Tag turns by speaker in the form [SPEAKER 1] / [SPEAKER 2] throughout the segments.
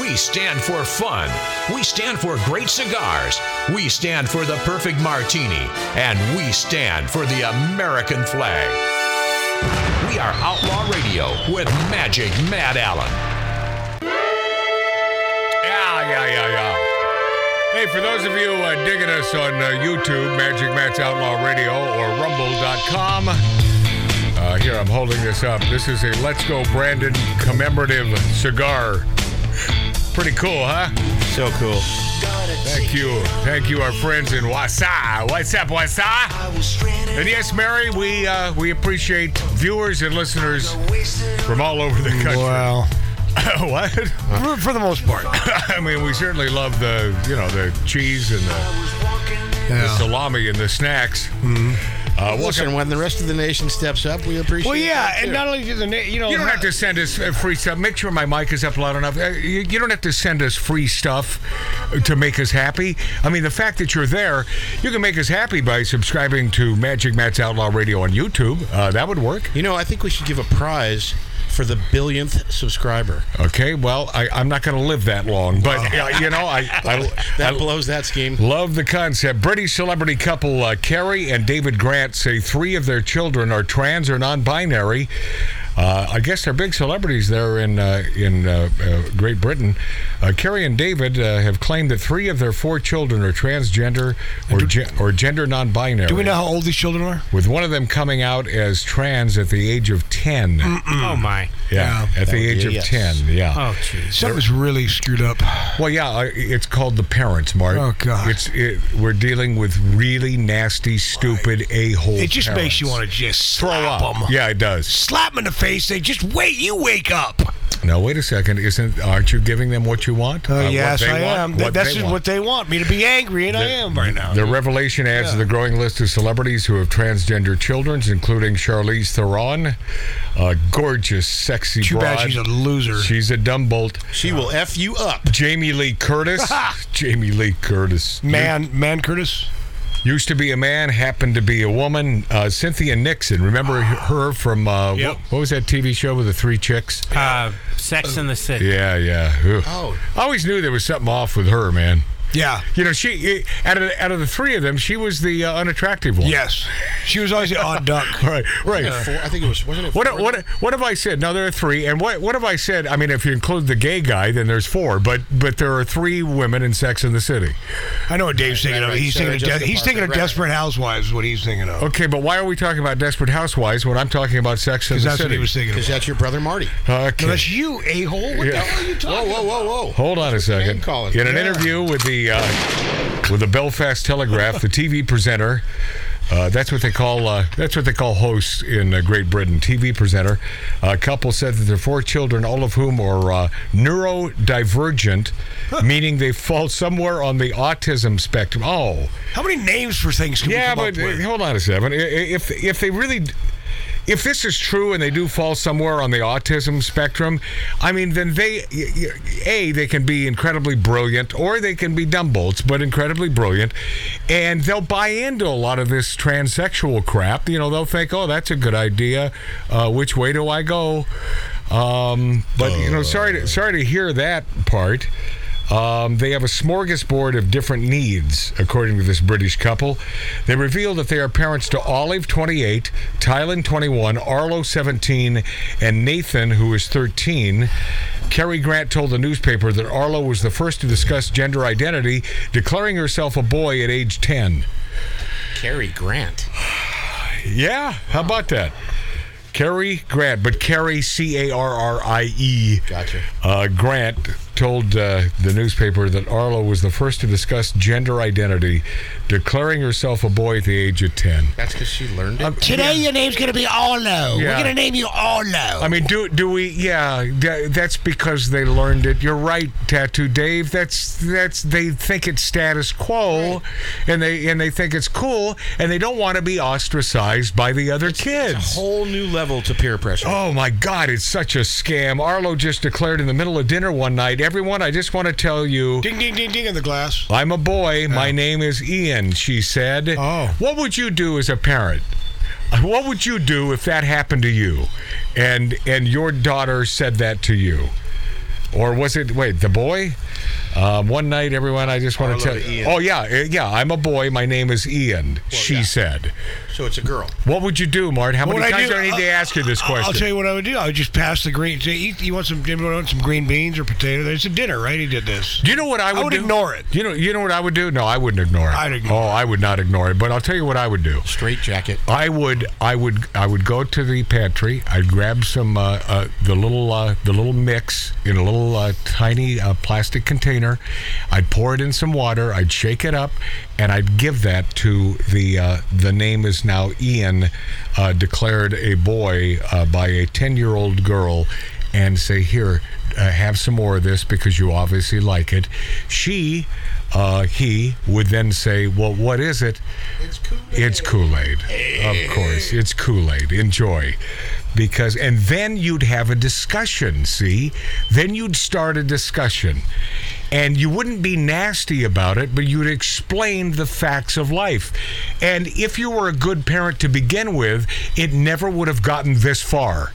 [SPEAKER 1] We stand for fun. We stand for great cigars. We stand for the perfect martini. And we stand for the American flag. We are Outlaw Radio with Magic Matt Allen.
[SPEAKER 2] Yeah, yeah, yeah, yeah. Hey, for those of you uh, digging us on uh, YouTube, Magic Matt's Outlaw Radio or Rumble.com, uh, here I'm holding this up. This is a Let's Go Brandon commemorative cigar. Pretty cool, huh?
[SPEAKER 3] So cool.
[SPEAKER 2] Thank you. Thank you, our friends in Wausau. What's up, Wausau? And yes, Mary, we uh, we appreciate viewers and listeners from all over the country.
[SPEAKER 4] Well,
[SPEAKER 2] what?
[SPEAKER 4] for, for the most part.
[SPEAKER 2] I mean, we certainly love the you know the cheese and the, the salami and the snacks. Uh,
[SPEAKER 3] Listen,
[SPEAKER 2] welcome.
[SPEAKER 3] when the rest of the nation steps up, we appreciate.
[SPEAKER 4] Well, yeah,
[SPEAKER 3] that,
[SPEAKER 4] and not only do the na- you know
[SPEAKER 2] You don't have to send us uh, free stuff. Make sure my mic is up loud enough. Uh, You, you don't have to send us free stuff to make us happy. I mean, the fact that you're there, you can make us happy by subscribing to Magic Matt's Outlaw Radio on YouTube. Uh, that would work.
[SPEAKER 3] You know, I think we should give a prize for the billionth subscriber.
[SPEAKER 2] Okay, well, I, I'm not going to live that long, but uh, you know, I, I,
[SPEAKER 3] That
[SPEAKER 2] I
[SPEAKER 3] blows that scheme.
[SPEAKER 2] Love the concept. British celebrity couple uh, Carrie and David Grant say three of their children are trans or non-binary. Uh, I guess they're big celebrities there in uh, in uh, uh, Great Britain. Uh, Carrie and David uh, have claimed that three of their four children are transgender or ge- or gender non-binary.
[SPEAKER 4] Do we know how old these children are?
[SPEAKER 2] With one of them coming out as trans at the age of ten.
[SPEAKER 5] Oh my.
[SPEAKER 2] Yeah, at
[SPEAKER 3] That
[SPEAKER 2] the age
[SPEAKER 3] be
[SPEAKER 2] of
[SPEAKER 3] yes.
[SPEAKER 2] ten. Yeah.
[SPEAKER 5] Oh jeez.
[SPEAKER 4] That was really screwed up.
[SPEAKER 2] Well, yeah, uh, it's called the parents, Mark.
[SPEAKER 4] Oh, God.
[SPEAKER 2] It's it, we're dealing with really nasty, stupid a hole.
[SPEAKER 4] It just makes you want to just
[SPEAKER 2] throw up.
[SPEAKER 4] them.
[SPEAKER 2] Yeah, it does.
[SPEAKER 4] Slap them in the face. They just wait. You wake up.
[SPEAKER 2] Now, wait a second. Isn't aren't you giving them what you want?
[SPEAKER 4] Uh,
[SPEAKER 2] Uh,
[SPEAKER 4] yes, I
[SPEAKER 2] want?
[SPEAKER 4] am.
[SPEAKER 2] What
[SPEAKER 4] Th- That's just
[SPEAKER 2] want.
[SPEAKER 4] what they want me to be angry, and I am right now.
[SPEAKER 2] The revelation adds to the growing list of celebrities who have transgender children, including Charlize Theron, a gorgeous, sexy
[SPEAKER 4] Too
[SPEAKER 2] broad.
[SPEAKER 4] bad she's a loser.
[SPEAKER 2] She's a dumb bolt.
[SPEAKER 3] She will f you up.
[SPEAKER 2] Jamie Lee Curtis. Jamie Lee Curtis.
[SPEAKER 4] man, man, Curtis.
[SPEAKER 2] Used to be a man, happened to be a woman. Uh, Cynthia Nixon. Remember her from uh,
[SPEAKER 4] Yep.
[SPEAKER 2] what, what was that TV show with the three chicks?
[SPEAKER 5] Uh, Sex in the City.
[SPEAKER 2] Yeah, yeah. Ugh.
[SPEAKER 3] Oh.
[SPEAKER 2] I always knew there was something off with her, man.
[SPEAKER 4] Yeah.
[SPEAKER 2] You know, she out of the, out of the three of them, she was the uh, unattractive one.
[SPEAKER 4] Yes. She was always the odd duck.
[SPEAKER 2] Right, right.
[SPEAKER 3] Four, I think it was wasn't it?
[SPEAKER 2] What
[SPEAKER 3] four?
[SPEAKER 2] what what have I said? No, there are three. And what what have I said? I mean, if you include the gay guy, then there's four. But but there are three women in Sex in the City.
[SPEAKER 4] I know what Dave's thinking
[SPEAKER 3] right,
[SPEAKER 4] of.
[SPEAKER 3] right.
[SPEAKER 4] He's thinking of, de- he's thinking of
[SPEAKER 3] right.
[SPEAKER 4] Desperate Housewives. What he's thinking of.
[SPEAKER 2] Okay, but why are we talking about Desperate Housewives when I'm talking about Sex in the City?
[SPEAKER 4] Because that's what he was thinking
[SPEAKER 3] Because
[SPEAKER 4] of.
[SPEAKER 3] that's your brother Marty.
[SPEAKER 2] Okay.
[SPEAKER 4] No, that's you, a hole. What
[SPEAKER 2] Yeah.
[SPEAKER 4] the hell are you talking?
[SPEAKER 3] whoa, whoa, whoa! whoa!
[SPEAKER 2] Hold on a second.
[SPEAKER 3] calling.
[SPEAKER 2] In an
[SPEAKER 4] Yeah.
[SPEAKER 2] interview with the uh, with the Belfast Telegraph, the TV presenter. Uh, that's what they call uh, that's what they call hosts in uh, Great Britain. TV presenter. A couple said that their four children, all of whom are uh, neurodivergent, meaning they fall somewhere on the autism spectrum. Oh,
[SPEAKER 4] How many names for things can
[SPEAKER 2] yeah, but uh, hold on a second. If if they really, if this is true and they do fall somewhere on the autism spectrum, I mean, then they A, they can be incredibly brilliant or they can be dumb bolts, but incredibly brilliant, and they'll buy into a lot of this transsexual crap. You know, they'll think, oh, that's a good idea. Uh, which way do I go? Um, but you know, sorry to, sorry to hear that part. Um, they have a smorgasbord of different needs, according to this British couple. They reveal that they are parents to Olive, 28, Tylan, 21, Arlo, 17, and Nathan, who is 13. Cary Grant told the newspaper that Arlo was the first to discuss gender identity, declaring herself a boy at age 10.
[SPEAKER 3] Cary Grant.
[SPEAKER 2] Yeah, how about that? Cary Grant, but Cary C A R R I E.
[SPEAKER 3] Gotcha.
[SPEAKER 2] Uh, Grant told uh, the newspaper that Arlo was the first to discuss gender identity, declaring herself a boy at the age of 10.
[SPEAKER 3] That's because she learned it.
[SPEAKER 4] Um, today your name's gonna be Arlo.
[SPEAKER 2] Yeah.
[SPEAKER 4] We're gonna name you Arlo.
[SPEAKER 2] I mean, do do we? Yeah, tha- that's because they learned it. You're right, Tattoo Dave. That's that's they think it's status quo, and they and they think it's cool, and they don't want to be ostracized by the other kids.
[SPEAKER 3] A whole new level to peer pressure.
[SPEAKER 2] Oh my God, it's such a scam. Arlo just declared in the middle of dinner one night, everyone, I just want to tell you.
[SPEAKER 4] ding ding ding ding in the glass.
[SPEAKER 2] I'm a boy. My name is Ian, she said.
[SPEAKER 4] Oh.
[SPEAKER 2] What would you do as a parent? What would you do if that happened to you and and your daughter said that to you? or was it? Wait, the boy. Um, one night, everyone. I just want to tell.
[SPEAKER 3] you. Ian.
[SPEAKER 2] Oh yeah, uh, yeah. I'm a boy. My name is Ian. she
[SPEAKER 3] yeah.
[SPEAKER 2] said.
[SPEAKER 3] So it's a girl.
[SPEAKER 2] What would you do, Mart? How
[SPEAKER 4] What
[SPEAKER 2] many
[SPEAKER 4] would I
[SPEAKER 2] times do
[SPEAKER 4] do?
[SPEAKER 2] I need to ask you this question?
[SPEAKER 4] I'll tell you what I would do. I would just pass the green. Say, eat, you want some? do you want some green beans or potato? It's a dinner, right? He did this.
[SPEAKER 2] Do you know what I would, I
[SPEAKER 4] would
[SPEAKER 2] do?
[SPEAKER 4] ignore it.
[SPEAKER 2] You know, you know what I would do? No, I wouldn't ignore it.
[SPEAKER 4] I'd ignore
[SPEAKER 2] oh,
[SPEAKER 4] it.
[SPEAKER 2] I would not ignore it. But I'll tell you what I would do.
[SPEAKER 3] Straight jacket.
[SPEAKER 2] I would, I would, I would go to the pantry. I'd grab some uh, uh, the little uh, the little mix in a little uh, tiny uh, plastic container. I'd pour it in some water. I'd shake it up, and I'd give that to the uh, the name is now Ian, uh, declared a boy uh, by a ten year old girl, and say here. Uh, have some more of this because you obviously like it. She, uh, he would then say, "Well, what is it?"
[SPEAKER 3] It's
[SPEAKER 2] Kool Aid, of course. It's Kool Aid. Enjoy, because and then you'd have a discussion. See, then you'd start a discussion, and you wouldn't be nasty about it, but you'd explain the facts of life. And if you were a good parent to begin with, it never would have gotten this far.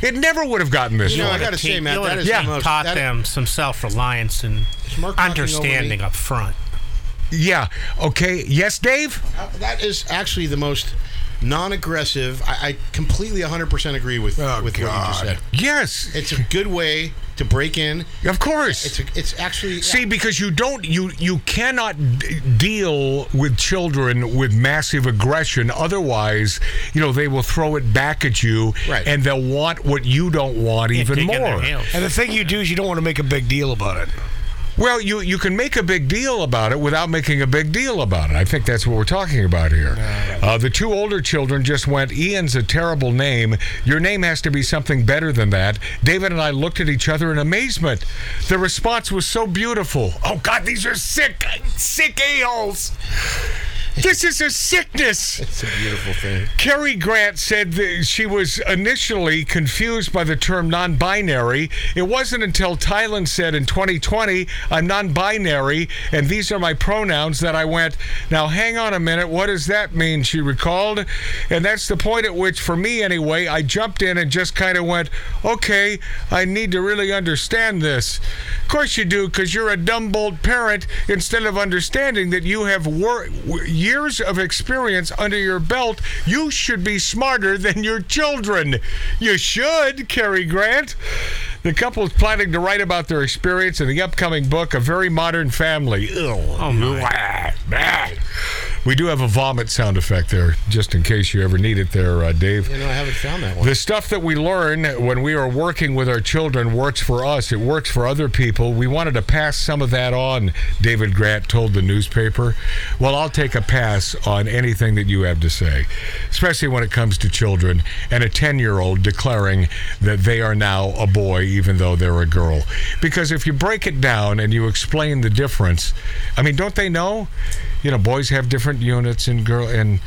[SPEAKER 2] It never would have gotten this
[SPEAKER 3] You know,
[SPEAKER 2] far.
[SPEAKER 3] I gotta say,
[SPEAKER 5] Te-
[SPEAKER 3] Matt,
[SPEAKER 5] you
[SPEAKER 3] that
[SPEAKER 5] would've
[SPEAKER 3] is
[SPEAKER 2] Yeah.
[SPEAKER 3] the most
[SPEAKER 5] taught
[SPEAKER 3] that-
[SPEAKER 5] them some self-reliance and
[SPEAKER 3] Mark talking over
[SPEAKER 5] understanding up front.
[SPEAKER 2] yeah. Okay. Yes, Dave.
[SPEAKER 3] Uh, that is actually the most non-aggressive. I, I completely 100% agree with
[SPEAKER 4] Oh,
[SPEAKER 3] with what you just said.
[SPEAKER 2] Yes.
[SPEAKER 3] It's a good way to break in.
[SPEAKER 2] Of course.
[SPEAKER 3] It's it's actually
[SPEAKER 2] See, because you don't, you you cannot d- deal with children with massive aggression. Otherwise, you know they will throw it back at you,
[SPEAKER 3] Right.
[SPEAKER 2] and they'll want what you don't want even
[SPEAKER 5] dig in their
[SPEAKER 2] more.
[SPEAKER 4] And the thing you do is you don't want to make a big deal about it.
[SPEAKER 2] Well, you you can make a big deal about it without making a big deal about it. I think that's what we're talking about here. Uh, the two older children just went, Ian's a terrible name. Your name has to be something better than that. David and I looked at each other in amazement. The response was so beautiful. Oh, God, these are sick, sick a-holes. This is a sickness.
[SPEAKER 3] it's a beautiful thing.
[SPEAKER 2] Cary Grant said that she was initially confused by the term non binary. It wasn't until Tylan said in 2020, I'm non binary and these are my pronouns that I went, now hang on a minute, what does that mean? She recalled. And that's the point at which, for me anyway, I jumped in and just kind of went, okay, I need to really understand this. Of course you do, because you're a dumb, bold parent instead of understanding that you have wor- w- years of experience under your belt. You should be smarter than your children. You should, Cary Grant. The couple is planning to write about their experience in the upcoming book, A Very Modern Family.
[SPEAKER 5] Oh my!
[SPEAKER 2] We do have a vomit sound effect there, just in case you ever need it there, uh, Dave.
[SPEAKER 3] You know, I haven't found that one.
[SPEAKER 2] The stuff that we learn when we are working with our children works for us. It works for other people. We wanted to pass some of that on, David Grant told the newspaper. Well, I'll take a pass on anything that you have to say, especially when it comes to children and a 10 year old declaring that they are now a boy, even though they're a girl. Because if you break it down and you explain the difference, I mean, don't they know? You know, boys have different units in girl and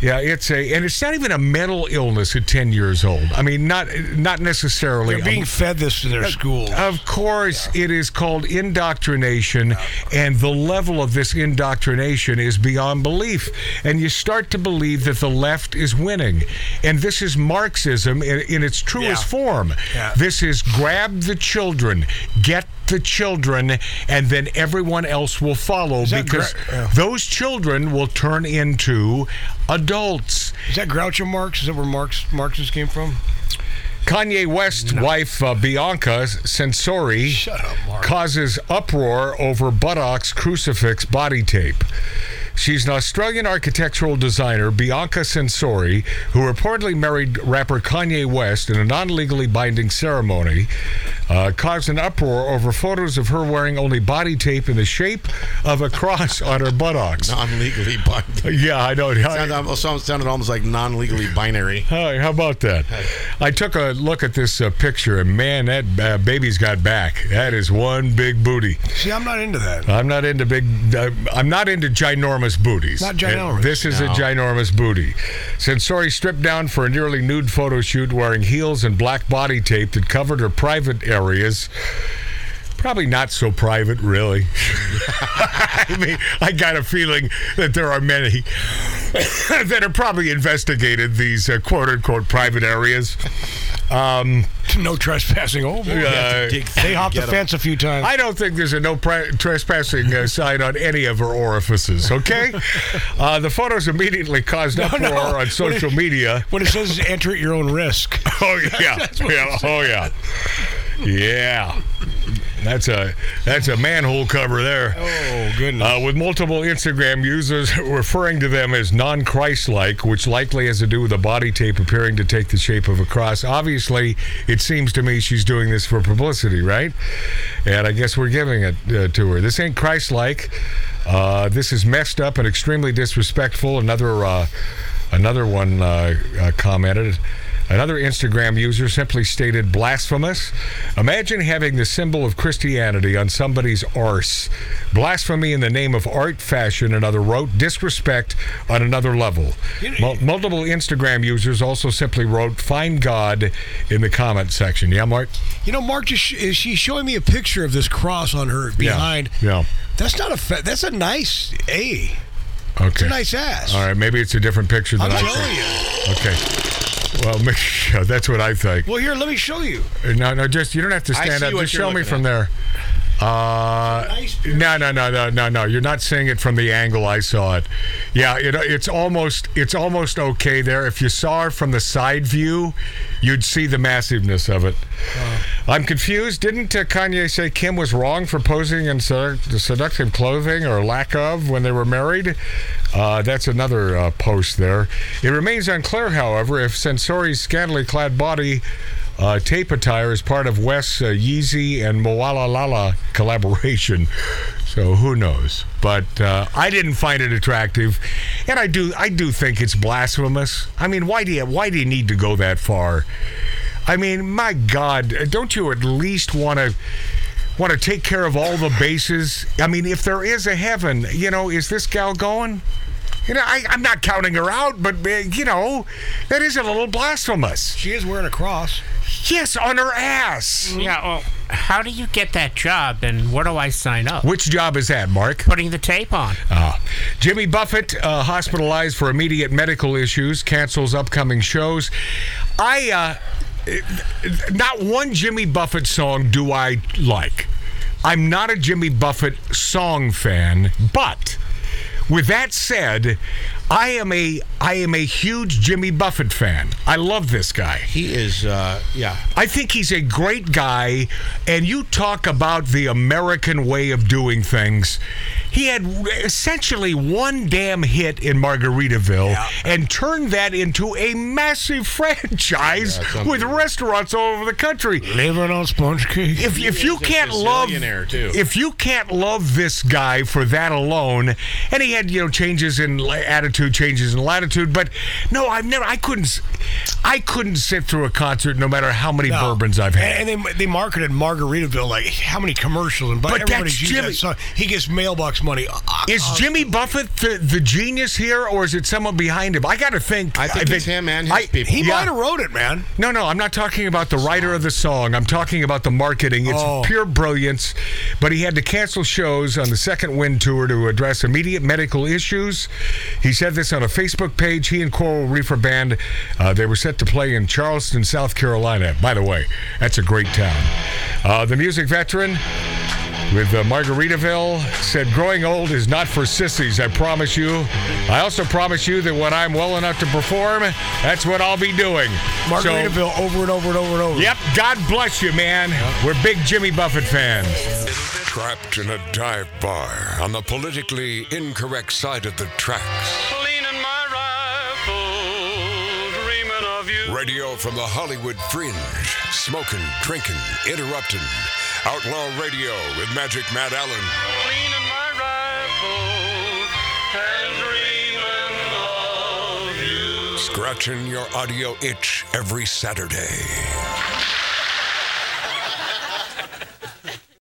[SPEAKER 2] yeah, it's a and it's not even a mental illness at 10 years old. I mean, not not necessarily.
[SPEAKER 4] They're being fed this to their uh, schools.
[SPEAKER 2] Of course, it is called indoctrination, and the level of this indoctrination is beyond belief. And you start to believe that the left is winning. And this is Marxism in, in its truest
[SPEAKER 4] Yeah.
[SPEAKER 2] form.
[SPEAKER 4] Yeah.
[SPEAKER 2] This is grab the children, get the children, and then everyone else will follow because
[SPEAKER 4] gra- yeah.
[SPEAKER 2] those children will turn into adults.
[SPEAKER 4] Is that Groucho Marx? Is that where Marx Marxist came from?
[SPEAKER 2] Kanye West's wife, uh, Bianca
[SPEAKER 4] Censori, up,
[SPEAKER 2] causes uproar over buttocks crucifix body tape. She's an Australian architectural designer, Bianca Censori, who reportedly married rapper Kanye West in a non legally binding ceremony, uh, caused an uproar over photos of her wearing only body tape in the shape of a cross on her buttocks.
[SPEAKER 3] non-legally binding.
[SPEAKER 2] Yeah, I know.
[SPEAKER 3] Sounded, almost- sounded almost like non-legally binary.
[SPEAKER 2] Hi, how about that? I took a look at this uh, picture, and man, that uh, baby's got back. That is one big booty.
[SPEAKER 4] See, I'm not into that.
[SPEAKER 2] I'm not into big. Uh, I'm not into ginormous booties.
[SPEAKER 4] Not ginormous.
[SPEAKER 2] This is a ginormous booty. Censori stripped down for a nearly nude photo shoot wearing heels and black body tape that covered her private areas. Probably not so private, really. I mean, I got a feeling that there are many that have probably investigated these uh, quote unquote private areas.
[SPEAKER 4] no trespassing. Oh, boy.
[SPEAKER 2] Uh,
[SPEAKER 4] they hopped the fence a few times.
[SPEAKER 2] I don't think there's a no trespassing uh, sign on any of her orifices. Okay, uh, the photos immediately caused uproar
[SPEAKER 4] no.
[SPEAKER 2] on social
[SPEAKER 4] it-
[SPEAKER 2] media.
[SPEAKER 4] when it says enter at your own risk.
[SPEAKER 2] Oh yeah, yeah. Oh yeah, yeah. That's a that's a manhole cover there.
[SPEAKER 4] Oh, goodness.
[SPEAKER 2] Uh, with multiple Instagram users referring to them as non-Christ-like, which likely has to do with the body tape appearing to take the shape of a cross. Obviously, it seems to me she's doing this for publicity, right? And I guess we're giving it uh, to her. This ain't Christ-like. Uh, this is messed up and extremely disrespectful. Another uh, another one uh, uh, commented. Another Instagram user simply stated blasphemous. Imagine having the symbol of Christianity on somebody's arse. Blasphemy in the name of art, fashion, another wrote disrespect on another level. Mul- multiple Instagram users also simply wrote find God in the comment section. Yeah, Mark?
[SPEAKER 4] You know, Mark just sh- is she showing me a picture of this cross on her behind?
[SPEAKER 2] Yeah. yeah.
[SPEAKER 4] That's not a fa- that's a nice A.
[SPEAKER 2] Okay.
[SPEAKER 4] It's a nice ass.
[SPEAKER 2] All right, maybe it's a different picture than
[SPEAKER 4] I'm
[SPEAKER 2] I
[SPEAKER 4] telling you.
[SPEAKER 2] Okay. Well, make- that's what I think.
[SPEAKER 4] Well, here, let me show you.
[SPEAKER 2] Uh, no, no, just you don't have to stand up. Just show me from there. Uh,
[SPEAKER 4] Nice
[SPEAKER 2] no, no, no, no, no, no. You're not seeing it from the angle I saw it. Yeah, it, it's almost it's almost okay there. If you saw it from the side view, you'd see the massiveness of it. I'm confused. Didn't uh, Kanye say Kim was wrong for posing in sedu- seductive clothing or lack of when they were married? Uh, that's another uh, post there. It remains unclear, however, if Censori's scantily clad body uh, tape attire is part of Wes uh, Yeezy and Moala Lala collaboration. So who knows? But uh, I didn't find it attractive, and I do I do think it's blasphemous. I mean, why do you why do you need to go that far? I mean, my God, don't you at least want to want to take care of all the bases? I mean, if there is a heaven, you know, is this gal going? You know, I, I'm not counting her out, but uh, you know, that is a little blasphemous.
[SPEAKER 4] She is wearing a cross.
[SPEAKER 2] Yes, on her ass.
[SPEAKER 5] Yeah, well, how do you get that job and where do I sign up?
[SPEAKER 2] Which job is that, Mark?
[SPEAKER 5] Putting the tape on.
[SPEAKER 2] Ah. Jimmy Buffett, uh, hospitalized for immediate medical issues, cancels upcoming shows. I, uh, not one Jimmy Buffett song do I like. I'm not a Jimmy Buffett song fan, but with that said, I am a I am a huge Jimmy Buffett fan. I love this guy.
[SPEAKER 3] He is, uh, yeah.
[SPEAKER 2] I think he's a great guy, and you talk about the American way of doing things. He had essentially one damn hit in Margaritaville and turned that into a massive franchise
[SPEAKER 3] Yeah,
[SPEAKER 2] with restaurants all over the country.
[SPEAKER 4] Living on sponge cake.
[SPEAKER 2] If, if you can't love if you can't love this guy for that alone, and he had you know changes in la- attitude, changes in latitude, but no, I've never, I couldn't, I couldn't sit through a concert no matter how many
[SPEAKER 4] No.
[SPEAKER 2] bourbons I've had.
[SPEAKER 4] And, and they, they marketed Margaritaville like how many commercials and but,
[SPEAKER 2] But
[SPEAKER 4] everybody's
[SPEAKER 2] that's Jimmy.
[SPEAKER 4] that song. He gets mailbox money. Uh,
[SPEAKER 2] Is
[SPEAKER 4] uh,
[SPEAKER 2] Jimmy Buffett the, the genius here, or is it someone behind him? I got to think.
[SPEAKER 3] I think it's him and his
[SPEAKER 2] I-
[SPEAKER 3] people.
[SPEAKER 4] He
[SPEAKER 2] yeah.
[SPEAKER 4] might have wrote it, man.
[SPEAKER 2] No, no, I'm not talking about the writer of the song. I'm talking about the marketing. It's
[SPEAKER 4] Oh.
[SPEAKER 2] pure brilliance. But he had to cancel shows on the second Wind tour to address immediate medical issues. He said this on a Facebook page. He and Coral Reefer Band, uh, they were set to play in Charleston, South Carolina. By the way, that's a great town. Uh, the music veteran with uh, Margaritaville said, Growing old is not for sissies, I promise you. I also promise you that when I'm well enough to perform, that's what I'll be doing. So-
[SPEAKER 4] Margaritaville over and over and over and over.
[SPEAKER 2] Yep, God bless you, man. We're big Jimmy Buffett fans.
[SPEAKER 6] Trapped in a dive bar on the politically incorrect side of the tracks.
[SPEAKER 7] Of you.
[SPEAKER 6] Radio from the Hollywood Fringe. Smoking, drinking, interrupting. Outlaw Radio with Magic Matt Allen.
[SPEAKER 7] Cleaning my rifle and dreaming of you.
[SPEAKER 6] Scratching your audio itch every Saturday.